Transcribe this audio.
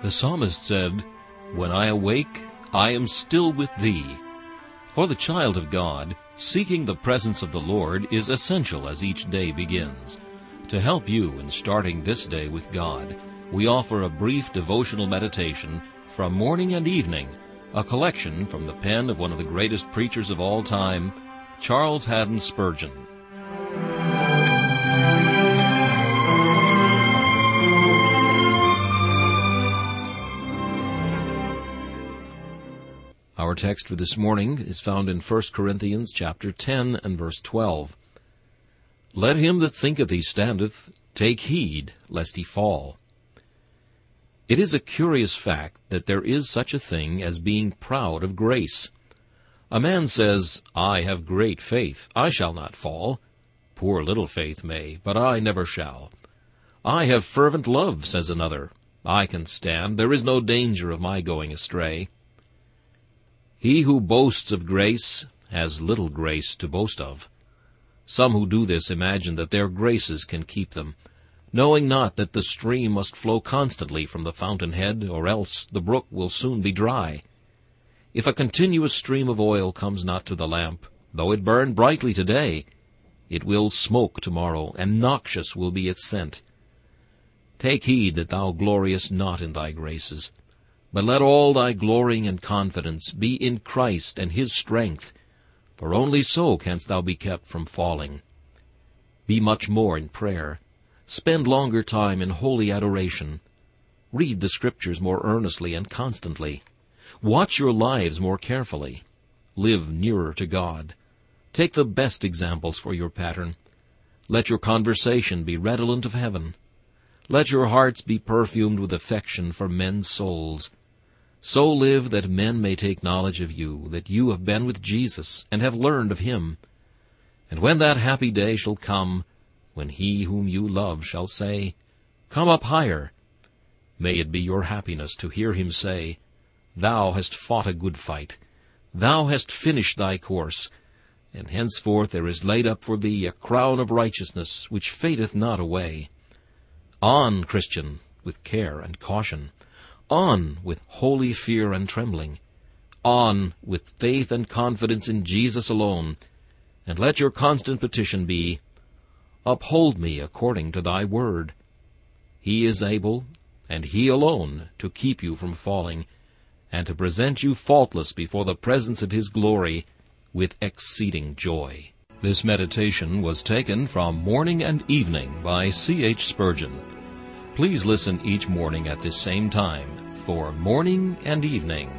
The psalmist said, When I awake, I am still with thee. For the child of God, seeking the presence of the Lord is essential as each day begins. To help you in starting this day with God, we offer a brief devotional meditation from morning and evening, a collection from the pen of one of the greatest preachers of all time, Charles Haddon Spurgeon. Our text for this morning is found in 1 Corinthians chapter 10 and verse 12. Let him that thinketh he standeth take heed lest he fall. It is a curious fact that there is such a thing as being proud of grace. A man says, I have great faith, I shall not fall. Poor little faith may, but I never shall. I have fervent love, says another. I can stand, there is no danger of my going astray. He who boasts of grace has little grace to boast of. Some who do this imagine that their graces can keep them, knowing not that the stream must flow constantly from the fountainhead, or else the brook will soon be dry. If a continuous stream of oil comes not to the lamp, though it burn brightly today, it will smoke tomorrow, and noxious will be its scent. Take heed that thou gloriest not in thy graces, but let all thy glorying and confidence be in Christ and his strength, for only so canst thou be kept from falling. Be much more in prayer. Spend longer time in holy adoration. Read the Scriptures more earnestly and constantly. Watch your lives more carefully. Live nearer to God. Take the best examples for your pattern. Let your conversation be redolent of heaven. Let your hearts be perfumed with affection for men's souls. So live that men may take knowledge of you, that you have been with Jesus, and have learned of him. And when that happy day shall come, when he whom you love shall say, Come up higher, may it be your happiness to hear him say, Thou hast fought a good fight, thou hast finished thy course, and henceforth there is laid up for thee a crown of righteousness which fadeth not away. On, Christian, with care and caution. On with holy fear and trembling. On with faith and confidence in Jesus alone. And let your constant petition be, Uphold me according to thy word. He is able, and he alone, to keep you from falling, and to present you faultless before the presence of his glory with exceeding joy. This meditation was taken from Morning and Evening by C. H. Spurgeon. Please listen each morning at this same time for Morning and Evening.